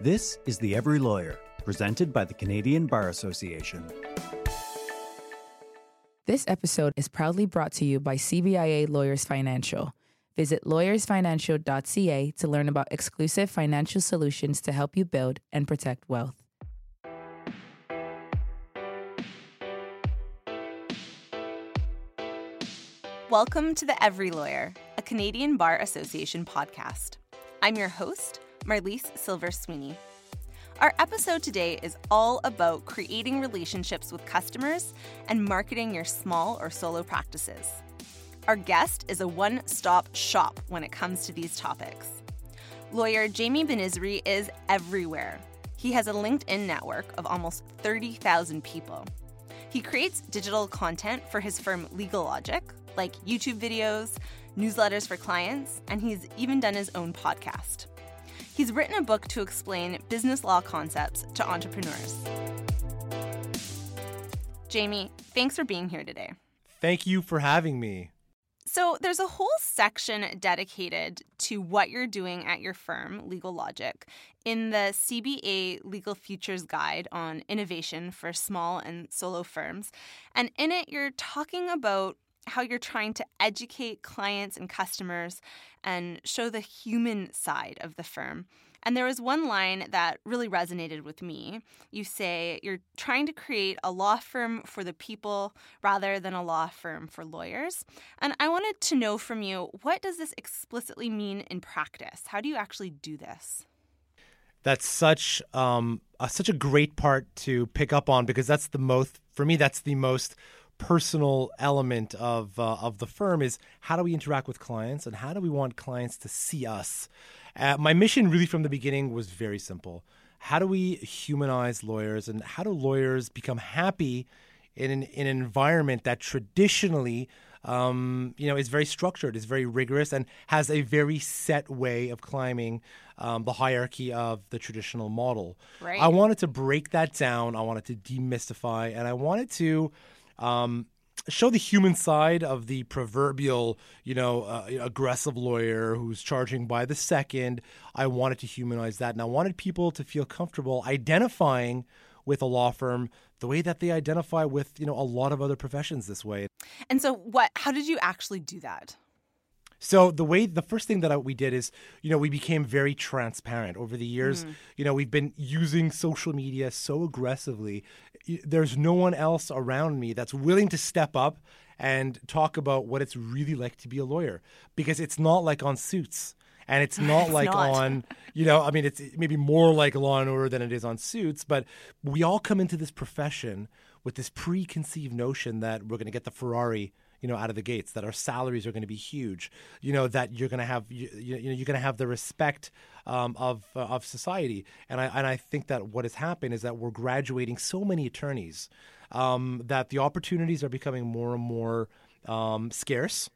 This is The Every Lawyer, presented by the Canadian Bar Association. This episode is proudly brought to you by CBIA Lawyers Financial. Visit lawyersfinancial.ca to learn about exclusive financial solutions to help you build and protect wealth. Welcome to The Every Lawyer, a Canadian Bar Association podcast. I'm your host, Marlise Silver Sweeney. Our episode today is all about creating relationships with customers and marketing your small or solo practices. Our guest is a one stop shop when it comes to these topics. Lawyer Jamie Benizri is everywhere. He has a LinkedIn network of almost 30,000 people. He creates digital content for his firm Legal Logik, like YouTube videos, newsletters for clients, and he's even done his own podcast. He's written a book to explain business law concepts to entrepreneurs. Jamie, thanks for being here today. Thank you for having me. So, there's a whole section dedicated to what you're doing at your firm, Legal Logik, in the CBA Legal Futures Guide on innovation for small and solo firms. And in it, you're talking about how you're trying to educate clients and customers and show the human side of the firm. And there was one line that really resonated with me. You say you're trying to create a law firm for the people rather than a law firm for lawyers. And I wanted to know from you what does this explicitly mean in practice? How do you actually do this? That's such um, such a great part to pick up on because that's the most for me. That's the most personal element of uh, of the firm is how do we interact with clients and how do we want clients to see us. Uh, my mission, really, from the beginning, was very simple: how do we humanize lawyers, and how do lawyers become happy in an, in an environment that traditionally um, you know, is very structured, is very rigorous, and has a very set way of climbing um, the hierarchy of the traditional model. Right. I wanted to break that down. I wanted to demystify, and I wanted to um, show the human side of the proverbial, you know, uh, aggressive lawyer who's charging by the second. I wanted to humanize that, and I wanted people to feel comfortable identifying with a law firm the way that they identify with, you know, a lot of other professions this way. And so, what? How did you actually do that? So the way the first thing that we did is, you know, we became very transparent over the years. Mm-hmm. You know, we've been using social media so aggressively. There's no one else around me that's willing to step up and talk about what it's really like to be a lawyer because it's not like on Suits. And it's not it's like not. on, you know, I mean, it's maybe more like Law and Order than it is on Suits, but we all come into this profession with this preconceived notion that we're going to get the Ferrari you know, out of the gates, that our salaries are going to be huge, you know, that you're going to have, you, you know, you're going to have the respect um, of uh, of society, and I and I think that what has happened is that we're graduating so many attorneys um, that the opportunities are becoming more and more um, scarce.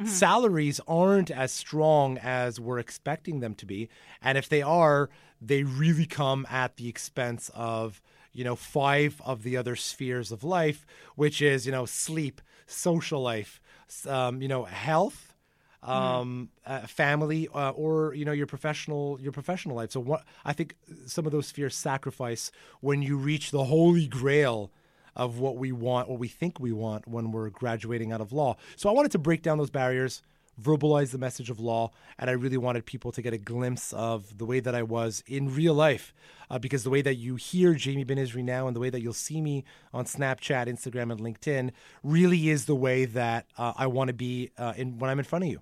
Mm-hmm. Salaries aren't as strong as we're expecting them to be, and if they are, they really come at the expense of you know five of the other spheres of life, which is you know sleep, social life, um, you know, health, um, mm. uh, family, uh, or you know your professional your professional life. So what I think some of those spheres sacrifice when you reach the holy grail of what we want, what we think we want when we're graduating out of law. So I wanted to break down those barriers verbalize the message of law, and I really wanted people to get a glimpse of the way that I was in real life. Uh, because the way that you hear Jamie Benizri now and the way that you'll see me on Snapchat, Instagram, and LinkedIn really is the way that uh, I want to be uh, in when I'm in front of you.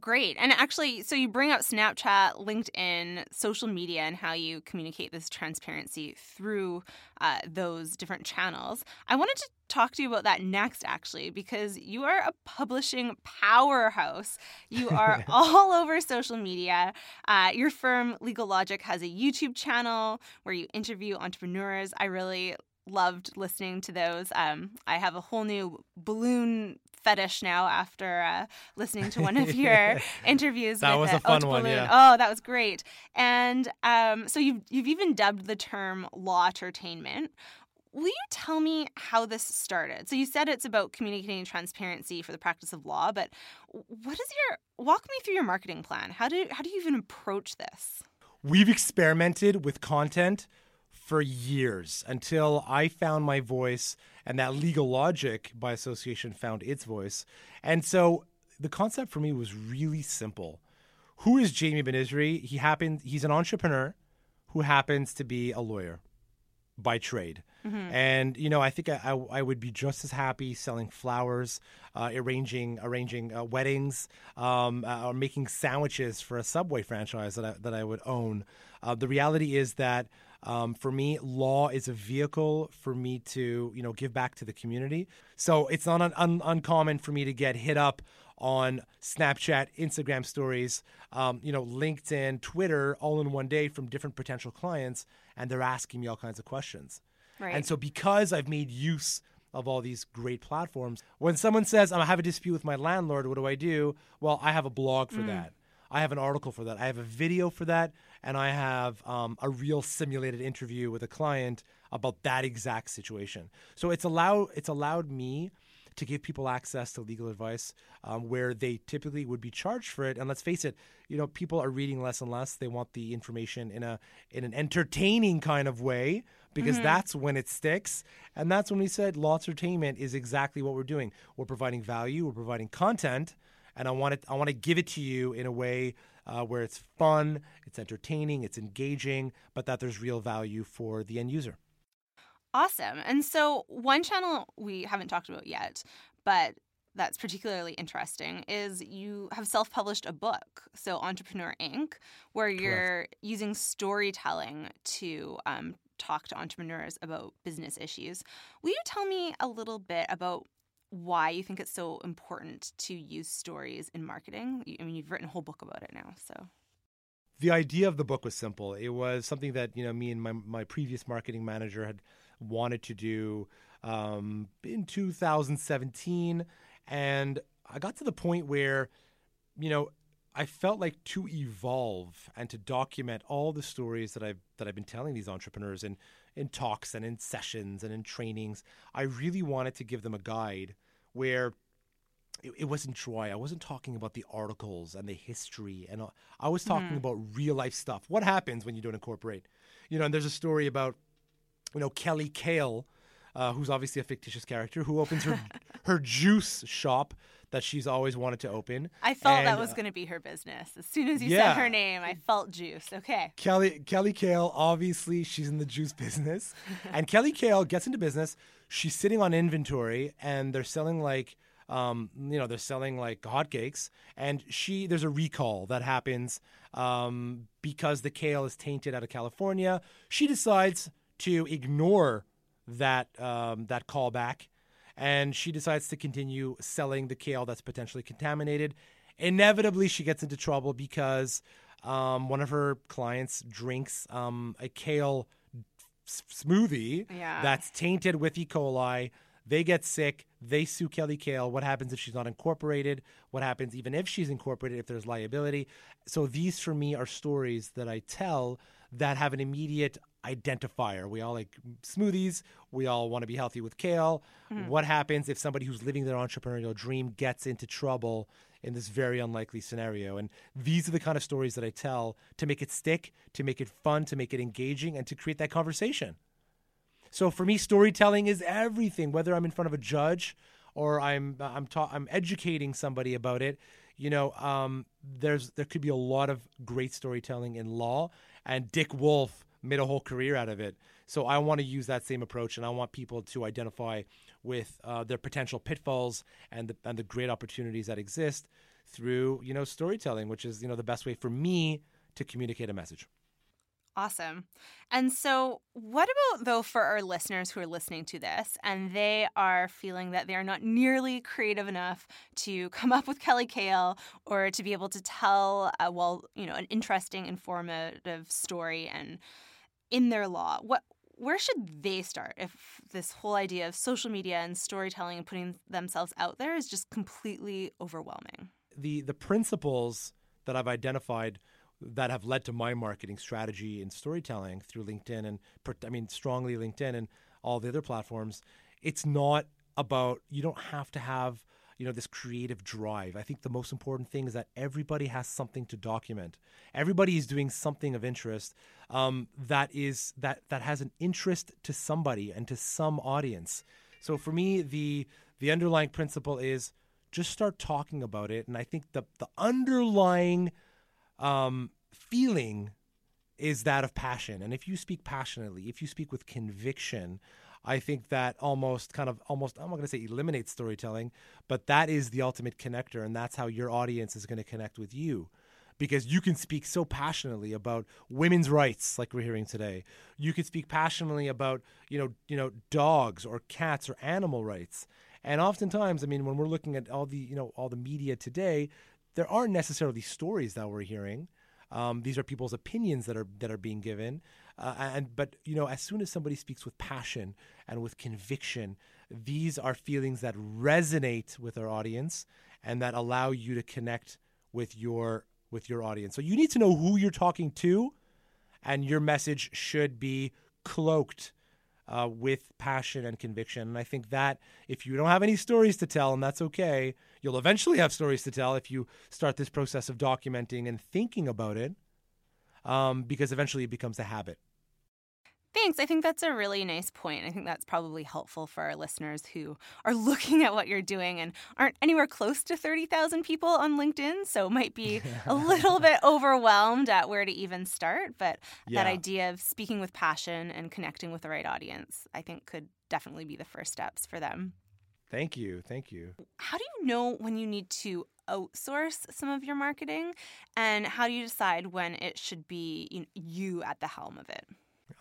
Great. And actually, so you bring up Snapchat, LinkedIn, social media, and how you communicate this transparency through uh, those different channels. I wanted to talk to you about that next, actually, because you are a publishing powerhouse. You are all over social media. Uh, your firm, Legal Logik, has a YouTube channel where you interview entrepreneurs. I really loved listening to those. Um, I have a whole new balloon fetish now after uh, listening to one of your interviews. that with, was a fun one, yeah. Oh, that was great. And um, so you've you've even dubbed the term law entertainment. Will you tell me how this started? So you said it's about communicating transparency for the practice of law, but what is your walk me through your marketing plan? How do how do you even approach this? we've experimented with content for years until I found my voice and that legal logik by association found its voice. And so the concept for me was really simple. Who is Jamie Benizri? He happened he's an entrepreneur who happens to be a lawyer by trade. Mm-hmm. And you know, I think I, I, I, would be just as happy selling flowers, uh, arranging arranging uh, weddings, um, uh, or making sandwiches for a Subway franchise that I, that I would own. Uh, the reality is that um, for me, law is a vehicle for me to you know give back to the community. So it's not un- un- uncommon for me to get hit up on Snapchat, Instagram stories, um, you know, LinkedIn, Twitter, all in one day from different potential clients, and they're asking me all kinds of questions. Right. And so, because I've made use of all these great platforms, when someone says, I have a dispute with my landlord, what do I do? Well, I have a blog for mm. that. I have an article for that. I have a video for that, and I have um, a real simulated interview with a client about that exact situation. So it's allowed it's allowed me to give people access to legal advice um, where they typically would be charged for it. And let's face it, you know, people are reading less and less. They want the information in a in an entertaining kind of way because mm-hmm. that's when it sticks. And that's when we said law entertainment is exactly what we're doing. We're providing value. We're providing content, and I want it. I want to give it to you in a way uh, where it's fun, it's entertaining, it's engaging, but that there's real value for the end user. Awesome. And so, one channel we haven't talked about yet, but that's particularly interesting is you have self published a book, so Entrepreneur Inc., where you're Correct. using storytelling to um, talk to entrepreneurs about business issues. Will you tell me a little bit about why you think it's so important to use stories in marketing? I mean, you've written a whole book about it now, so the idea of the book was simple. It was something that you know me and my my previous marketing manager had wanted to do um, in 2017. And I got to the point where, you know, I felt like to evolve and to document all the stories that I've that I've been telling these entrepreneurs in in talks and in sessions and in trainings. I really wanted to give them a guide where it, it wasn't dry. I wasn't talking about the articles and the history, and I was talking mm-hmm. about real life stuff. What happens when you don't incorporate? You know, and there's a story about you know, Kelly Kale, uh, who's obviously a fictitious character, who opens her her juice shop that she's always wanted to open. I felt and, that was uh, going to be her business. As soon as you yeah. said her name, I felt juice. Okay. Kelly Kelly Kale, obviously she's in the juice business. and Kelly Kale gets into business. She's sitting on inventory and they're selling like um, you know, they're selling like hotcakes, and she there's a recall that happens um, because the kale is tainted out of California. She decides to ignore that um, that callback, and she decides to continue selling the kale that's potentially contaminated. Inevitably, she gets into trouble because um, one of her clients drinks um, a kale smoothie yeah. that's tainted with E. coli. They get sick. They sue Kelly Kale. What happens if she's not incorporated? What happens even if she's incorporated, if there's liability? So these, for me, are stories that I tell that have an immediate identifier. We all like smoothies. We all want to be healthy with kale. Mm-hmm. What happens if somebody who's living their entrepreneurial dream gets into trouble in this very unlikely scenario? And these are the kind of stories that I tell to make it stick, to make it fun, to make it engaging, and to create that conversation. So for me, storytelling is everything. Whether I'm in front of a judge or I'm I'm ta- I'm educating somebody about it, you know, um, there's there could be a lot of great storytelling in law. And Dick Wolf made a whole career out of it. So I want to use that same approach, and I want people to identify with uh, their potential pitfalls and the, and the great opportunities that exist through you know storytelling, which is you know the best way for me to communicate a message. Awesome. And so, what about though for our listeners who are listening to this and they are feeling that they are not nearly creative enough to come up with Kelly Kale or to be able to tell, a, well, you know, an interesting, informative story and in their law? What where should they start if this whole idea of social media and storytelling and putting themselves out there is just completely overwhelming? The the principles that I've identified that have led to my marketing strategy and storytelling through LinkedIn and I mean strongly LinkedIn and all the other platforms. It's not about you don't have to have you know this creative drive. I think the most important thing is that everybody has something to document. Everybody is doing something of interest um, that is that that has an interest to somebody and to some audience. So for me, the the underlying principle is just start talking about it, and I think the the underlying um, feeling is that of passion. And if you speak passionately, if you speak with conviction, I think that almost kind of almost I'm not going to say eliminates storytelling, but that is the ultimate connector, and that's how your audience is going to connect with you. Because you can speak so passionately about women's rights, like we're hearing today. You can speak passionately about, you know, you know, dogs or cats or animal rights. And oftentimes, I mean, when we're looking at all the, you know, all the media today, there aren't necessarily stories that we're hearing. Um, these are people's opinions that are that are being given, uh, and but you know, as soon as somebody speaks with passion and with conviction, these are feelings that resonate with our audience and that allow you to connect with your with your audience. So you need to know who you're talking to, and your message should be cloaked uh, with passion and conviction. And I think that if you don't have any stories to tell, and that's okay, you'll eventually have stories to tell if you start this process of documenting and thinking about it, um, because eventually it becomes a habit. Thanks. I think that's a really nice point. I think that's probably helpful for our listeners who are looking at what you're doing and aren't anywhere close to 30,000 people on LinkedIn, so might be a little bit overwhelmed at where to even start. But yeah. that idea of speaking with passion and connecting with the right audience, I think could definitely be the first steps for them. Thank you. Thank you. How do you know when you need to outsource some of your marketing? And how do you decide when it should be you at the helm of it?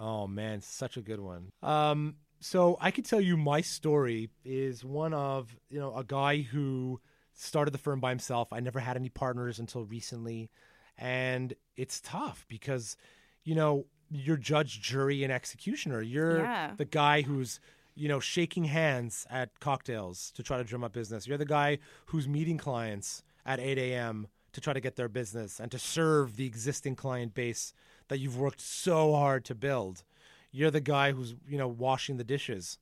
Oh man, such a good one. Um, so I could tell you my story is one of you know a guy who started the firm by himself. I never had any partners until recently, and it's tough because you know you're judge, jury, and executioner. You're yeah. the guy who's you know shaking hands at cocktails to try to drum up business. You're the guy who's meeting clients at 8 a.m. to try to get their business and to serve the existing client base that you've worked so hard to build. You're the guy who's you know washing the dishes.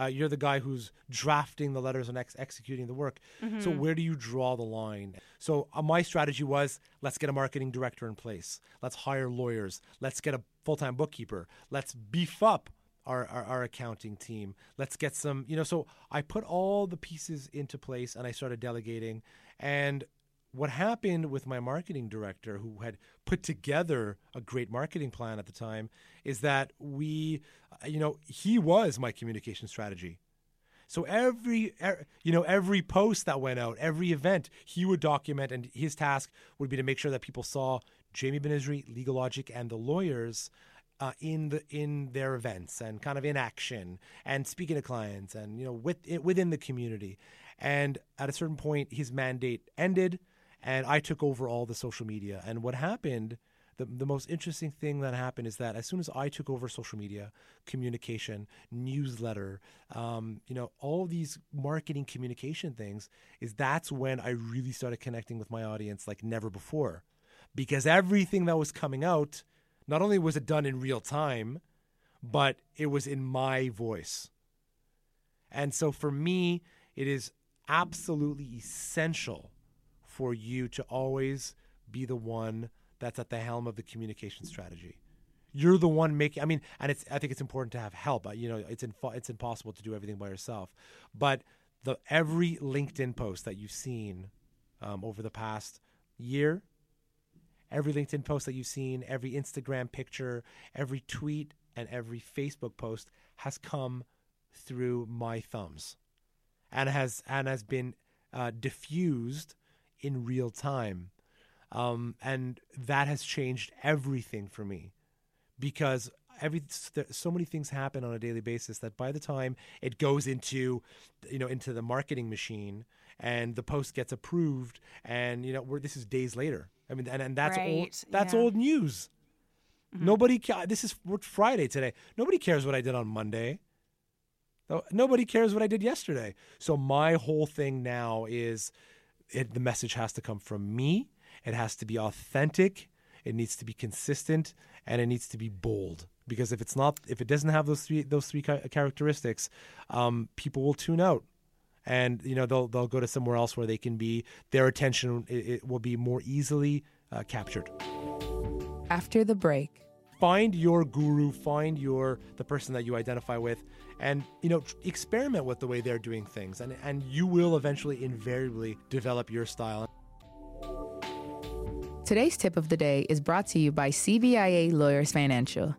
Uh, you're the guy who's drafting the letters and ex- executing the work. Mm-hmm. So where do you draw the line? So uh, my strategy was let's get a marketing director in place. Let's hire lawyers. Let's get a full-time bookkeeper. Let's beef up our, our, our, accounting team. Let's get some, you know, so I put all the pieces into place and I started delegating. And what happened with my marketing director, who had put together a great marketing plan at the time, is that we, uh, you know, he was my communication strategy. So every, you know, every post that went out, every event, he would document, and his task would be to make sure that people saw Jamie Benizri, Legal Logik, and the lawyers uh, in the in their events and kind of in action and speaking to clients and you know with, within the community. And at a certain point, his mandate ended and I took over all the social media. And what happened, the, the most interesting thing that happened is that as soon as I took over social media, communication, newsletter, um, you know, all these marketing communication things, is that's when I really started connecting with my audience like never before. Because everything that was coming out, not only was it done in real time, but it was in my voice. And so for me, it is absolutely essential for you to always be the one that's at the helm of the communication strategy. You're the one making. I mean, and it's. I think it's important to have help. You know, it's inf- it's impossible to do everything by yourself. But the every LinkedIn post that you've seen um, over the past year, every LinkedIn post that you've seen, every Instagram picture, every tweet, and every Facebook post has come through my thumbs, and has and has been uh, diffused in real time. Um, and that has changed everything for me because every so many things happen on a daily basis that by the time it goes into you know into the marketing machine and the post gets approved and you know we're, this is days later i mean and, and that's right. old that's yeah. old news mm-hmm. nobody this is friday today nobody cares what i did on monday nobody cares what i did yesterday so my whole thing now is it, the message has to come from me. It has to be authentic. It needs to be consistent, and it needs to be bold. Because if it's not, if it doesn't have those three those three characteristics, um, people will tune out, and you know they'll they'll go to somewhere else where they can be their attention it, it will be more easily uh, captured. After the break, find your guru, find your the person that you identify with, and you know experiment with the way they're doing things, and and you will eventually invariably develop your style. Today's tip of the day is brought to you by CBIA Lawyers Financial.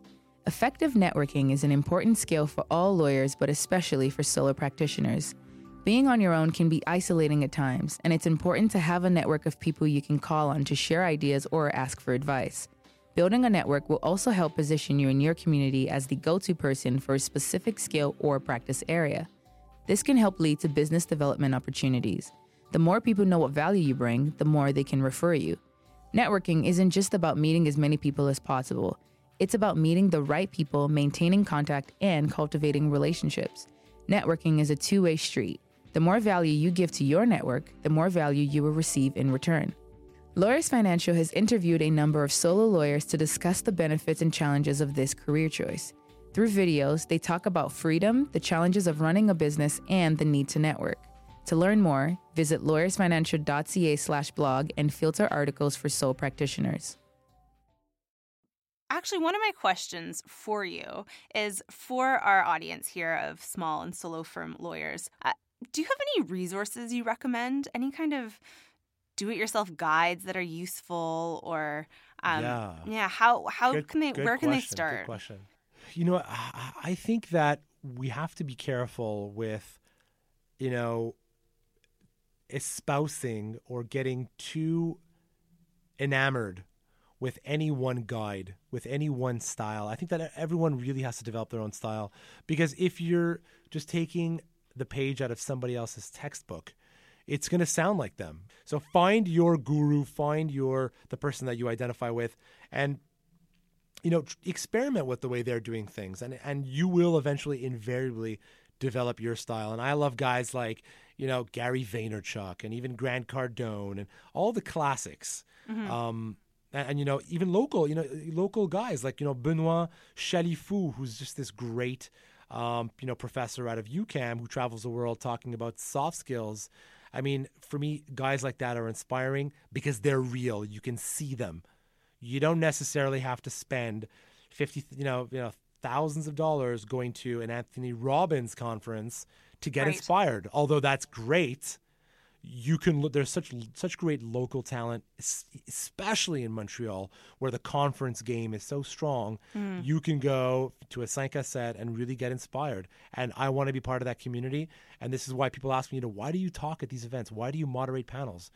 Effective networking is an important skill for all lawyers, but especially for solo practitioners. Being on your own can be isolating at times, and it's important to have a network of people you can call on to share ideas or ask for advice. Building a network will also help position you in your community as the go to person for a specific skill or practice area. This can help lead to business development opportunities. The more people know what value you bring, the more they can refer you. Networking isn't just about meeting as many people as possible, it's about meeting the right people, maintaining contact, and cultivating relationships. Networking is a two way street. The more value you give to your network, the more value you will receive in return. Lawyers Financial has interviewed a number of solo lawyers to discuss the benefits and challenges of this career choice. Through videos, they talk about freedom, the challenges of running a business, and the need to network. To learn more, visit lawyersfinancial.ca slash blog and filter articles for sole practitioners. Actually, one of my questions for you is for our audience here of small and solo firm lawyers. Uh, do you have any resources you recommend? Any kind of do-it-yourself guides that are useful, or um, Yeah. yeah, how how Good- can they where can they question, good start? question. You know, I, I think that we have to be careful with, you know, espousing or getting too enamored with any one guide, with any one style. I think that everyone really has to develop their own style because if you're just taking the page out of somebody else's textbook, it's going to sound like them. So find your guru, find your the person that you identify with and you know tr- experiment with the way they're doing things and and you will eventually invariably develop your style. And i love guys like you know gary vaynerchuk and even grant cardone and all the classics. Um and, and, you know even local you know local guys like you know benoit chalifou who's just this great um, you know professor out of UQAM who travels the world talking about soft skills i mean for me guys like that are inspiring because they're real. You can see them. You don't necessarily have to spend 50 you know you know thousands of dollars going to an Anthony Robbins conference to get Right. inspired although that's great you can look there's such such great local talent especially in Montreal where the conference game is so strong you can go to a 5 set and really get inspired. And I want to be part of that community. And this is why people ask me you know why do you talk at these events? Why do you moderate panels?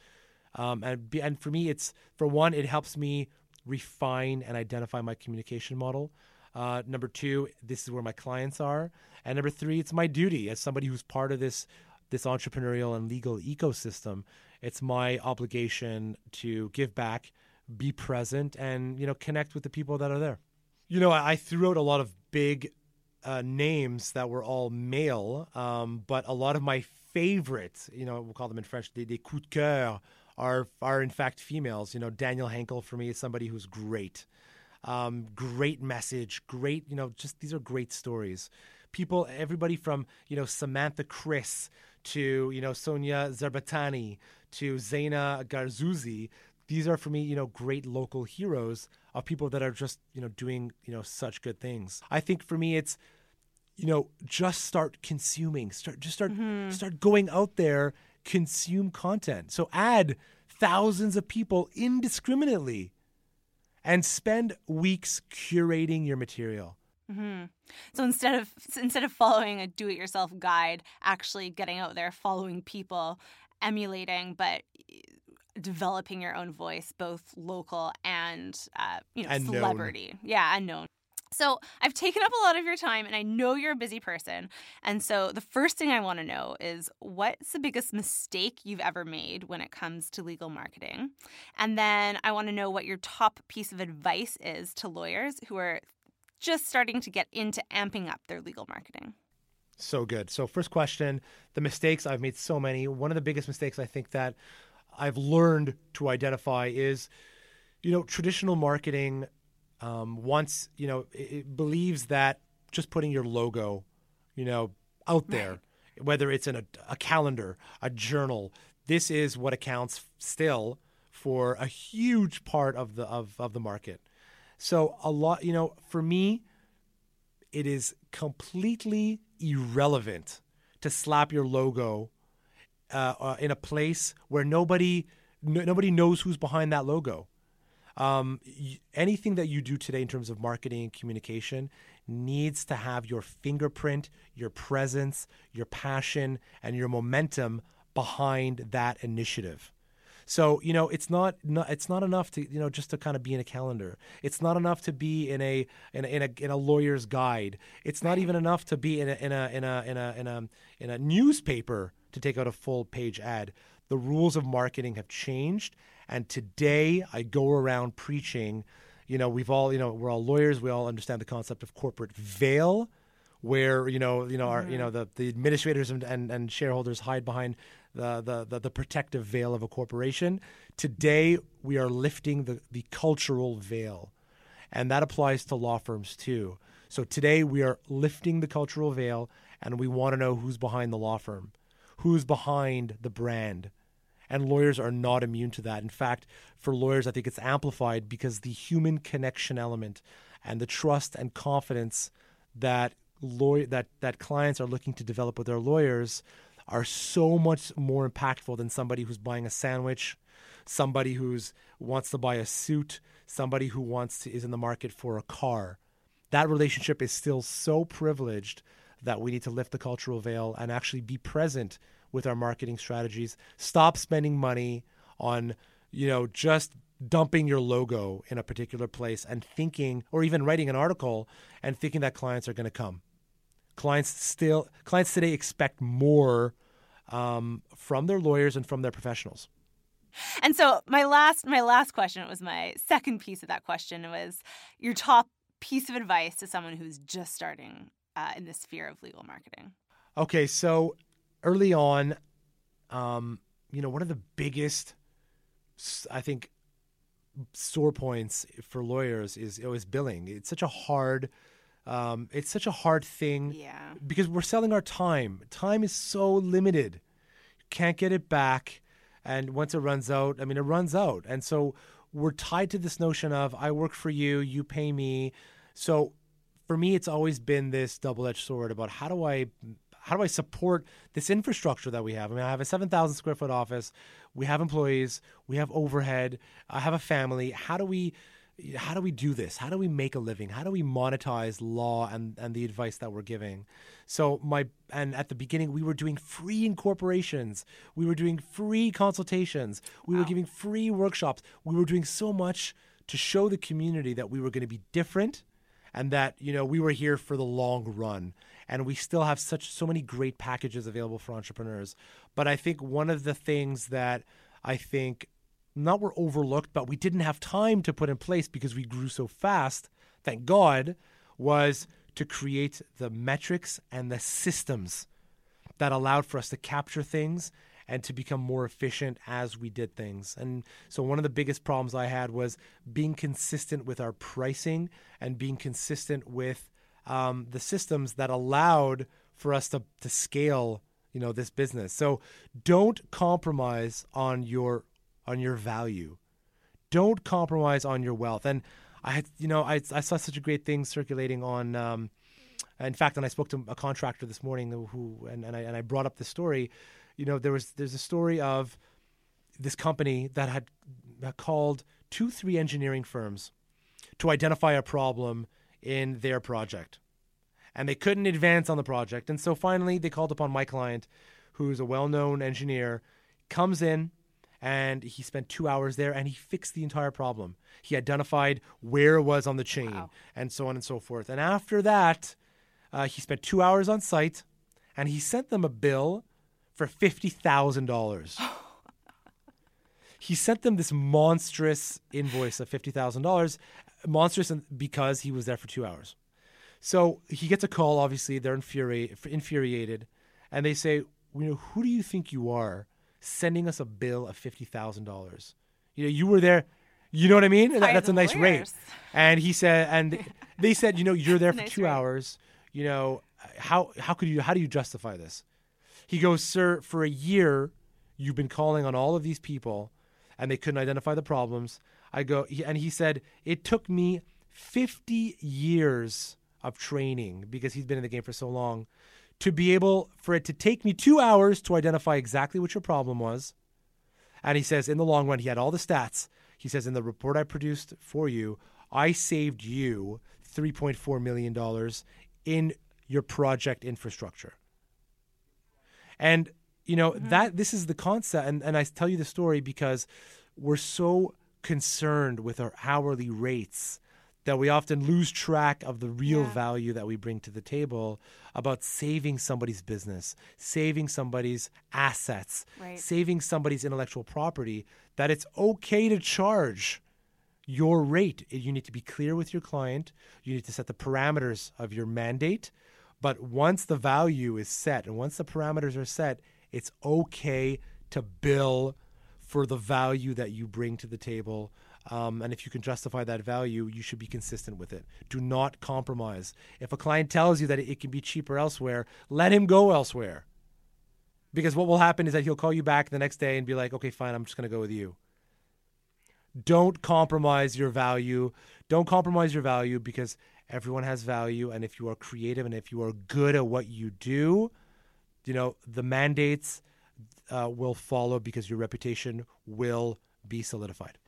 Um, and and for me, it's for one, it helps me refine and identify my communication model. Uh, number two, this is where my clients are, and number three, it's my duty as somebody who's part of this this entrepreneurial and legal ecosystem. It's my obligation to give back, be present, and you know connect with the people that are there. You know, I, threw out a lot of big uh, names that were all male, um, but a lot of my favorites, you know, we'll call them in French, des, des coups de cœur, are are in fact females. You know, Danièle Henkel for me is somebody who's great, um, great message, great. You know, just these are great stories. People, everybody from you know Samantha Chris to you know Sonia Zerbatani to Zaina Garzouzi. These are for me, you know, great local heroes of people that are just you know doing you know such good things. I think for me, it's you know just start consuming start just start mm-hmm. start going out there consume content so add thousands of people indiscriminately and spend weeks curating your material So instead of instead of following a do-it-yourself guide, actually getting out there, following people, emulating, but eh, developing your own voice, both local and uh, you know And known. celebrity. Yeah, unknown. So I've taken up a lot of your time, and I know you're a busy person. And so the first thing I want to know is what's the biggest mistake you've ever made when it comes to legal marketing, and then I want to know what your top piece of advice is to lawyers who are just starting to get into amping up their legal marketing. So good. So first question, the mistakes I've made so many. One of the biggest mistakes I think that I've learned to identify is, you know, traditional marketing um, once you know it, it believes that just putting your logo, you know, out there whether it's in a, a calendar, a journal. This is what accounts still for a huge part of the of, of the market. So a lot, you know, for me, it is completely irrelevant to slap your logo uh, uh, in a place where nobody nobody knows who's behind that logo. Um, y- anything that you do today in terms of marketing and communication needs to have your fingerprint, your presence, your passion, and your momentum behind that initiative. So you know, it's not, not it's not enough to you know just to kind of be in a calendar. It's not enough to be in a in a in a, in a lawyer's guide. It's not even enough to be in a in a in a in a in a in a newspaper to take out a full page ad. The rules of marketing have changed, and today I go around preaching. You know, we've all you know we're all lawyers. We all understand the concept of corporate veil where you know you know our you mm-hmm. know the, the administrators and, and, and shareholders hide behind the, the, the, the protective veil of a corporation. Today we are lifting the, the cultural veil. And that applies to law firms too. So today we are lifting the cultural veil and we want to know who's behind the law firm, who's behind the brand. And lawyers are not immune to that. In fact, for lawyers, I think it's amplified because the human connection element and the trust and confidence that lawyer that, that clients are looking to develop with their lawyers are so much more impactful than somebody who's buying a sandwich, somebody who's wants to buy a suit, somebody who wants to is in the market for a car. That relationship is still so privileged that we need to lift the cultural veil and actually be present with our marketing strategies. Stop spending money on, you know, just dumping your logo in a particular place and thinking or even writing an article and thinking that clients are going to come clients still clients today expect more um, from their lawyers and from their professionals. And so my last my last question it was my second piece of that question was your top piece of advice to someone who's just starting uh, in the sphere of legal marketing. Okay, so early on, um, you know, one of the biggest, I think, sore points for lawyers is always billing. It's such a hard um, it's such a hard thing Yeah. because we're selling our time. Time is so limited. You can't get it back. And once it runs out, I mean, it runs out. And so we're tied to this notion of I work for you, you pay me. So for me, it's always been this double edged sword about how do I. How do I support this infrastructure that we have? I mean, I have a 7,000 square foot office. We have employees. We have overhead. I have a family. How do we how do we do this? How do we make a living? How do we monetize law and, and the advice that we're giving? So my and at the beginning we were doing free incorporations, we were doing free consultations, we were giving free workshops. We were doing so much to show the community that we were going to be different and that you know we were here for the long run and we still have such so many great packages available for entrepreneurs. But I think one of the things that I think not were overlooked, but we didn't have time to put in place because we grew so fast, thank God, was to create the metrics and the systems that allowed for us to capture things and to become more efficient as we did things. And so one of the biggest problems I had was being consistent with our pricing and being consistent with um, the systems that allowed for us to, to scale you know this business so don't compromise on your on your value. Don't compromise on your wealth. And i you know i, I saw such a great thing circulating on um, in fact when i spoke to a contractor this morning who and, and, I, and I brought up the story. You know there was there's a story of this company that had called two three engineering firms to identify a problem in their project. And they couldn't advance on the project. And so finally, they called upon my client, who's a well known engineer, comes in and he spent two hours there and he fixed the entire problem. He identified where it was on the chain Wow. and so on and so forth. And after that, uh, he spent two hours on site and he sent them a bill for $50,000. he sent them this monstrous invoice of $50,000, monstrous because he was there for two hours. So he gets a call. Obviously, they're infuri- infuriated, and they say, "You know, who do you think you are, sending us a bill of fifty thousand dollars? You know, you were there. You know what I mean? That- that's a nice rate." And he said, and they said, "You know, you're there for Nice two rate. hours. You know, how how could you how do you justify this?" He goes, Sir, for a year, you've been calling on all of these people and they couldn't identify the problems. I go, and he said, It took me 50 years of training because he's been in the game for so long to be able for it to take me two hours to identify exactly what your problem was. And he says, in the long run, he had all the stats. He says, in the report I produced for you, I saved you $3.4 million in your project infrastructure. And, you know, mm-hmm. that this is the concept. And, and I tell you the story because we're so concerned with our hourly rates that we often lose track of the real yeah. value that we bring to the table about saving somebody's business, saving somebody's assets, right. saving somebody's intellectual property, that it's okay to charge your rate. You need to be clear with your client, you need to set the parameters of your mandate. But once the value is set and once the parameters are set, it's okay to bill for the value that you bring to the table um, and if you can justify that value, you should be consistent with it. Do not compromise. If a client tells you that it can be cheaper elsewhere, let him go elsewhere. Because what will happen is that he'll call you back the next day and be like, okay, fine, I'm just going to go with you. Don't compromise your value. Don't compromise your value because everyone has value. And if you are creative and if you are good at what you do, you know, the mandates uh, will follow because your reputation will be solidified.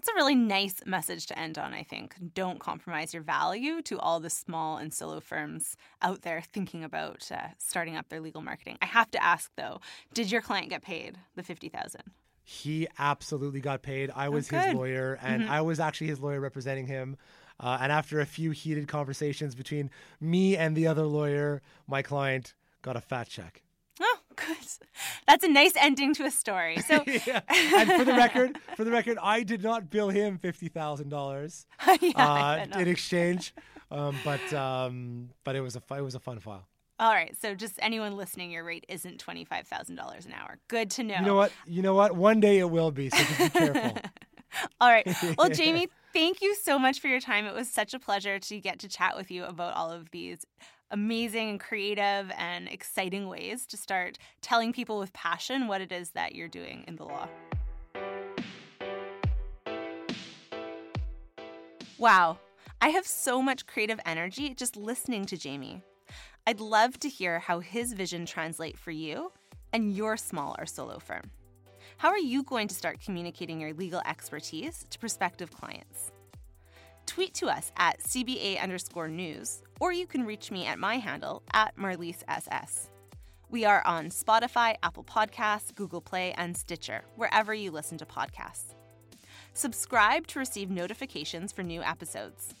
It's a really nice message to end on, I think. Don't compromise your value to all the small and solo firms out there thinking about uh, starting up their legal marketing. I have to ask though, did your client get paid the 50,000? He absolutely got paid. I was oh, his lawyer and mm-hmm. I was actually his lawyer representing him. Uh, and after a few heated conversations between me and the other lawyer, my client got a fat check. That's a nice ending to a story. So, yeah. and for the record, for the record, I did not bill him fifty thousand yeah, dollars uh, in exchange, um, but um, but it was a it was a fun file. All right, so just anyone listening, your rate isn't twenty five thousand dollars an hour. Good to know. You know what? You know what? One day it will be. So just be careful. All right. Well, Jamie, thank you so much for your time. It was such a pleasure to get to chat with you about all of these amazing and creative and exciting ways to start telling people with passion what it is that you're doing in the law. Wow, I have so much creative energy just listening to Jamie. I'd love to hear how his vision translate for you and your small or solo firm. How are you going to start communicating your legal expertise to prospective clients? Tweet to us at CBA underscore news, or you can reach me at my handle at Marlise SS. We are on Spotify, Apple Podcasts, Google Play, and Stitcher, wherever you listen to podcasts. Subscribe to receive notifications for new episodes.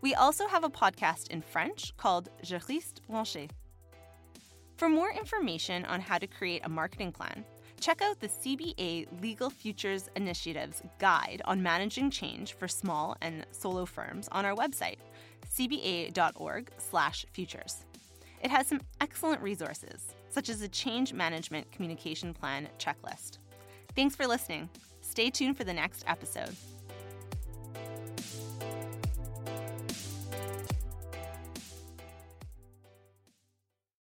We also have a podcast in French called Juriste branché. For more information on how to create a marketing plan, Check out the CBA Legal Futures Initiatives Guide on Managing Change for Small and Solo Firms on our website, cba.org/futures. It has some excellent resources, such as a change management communication plan checklist. Thanks for listening. Stay tuned for the next episode.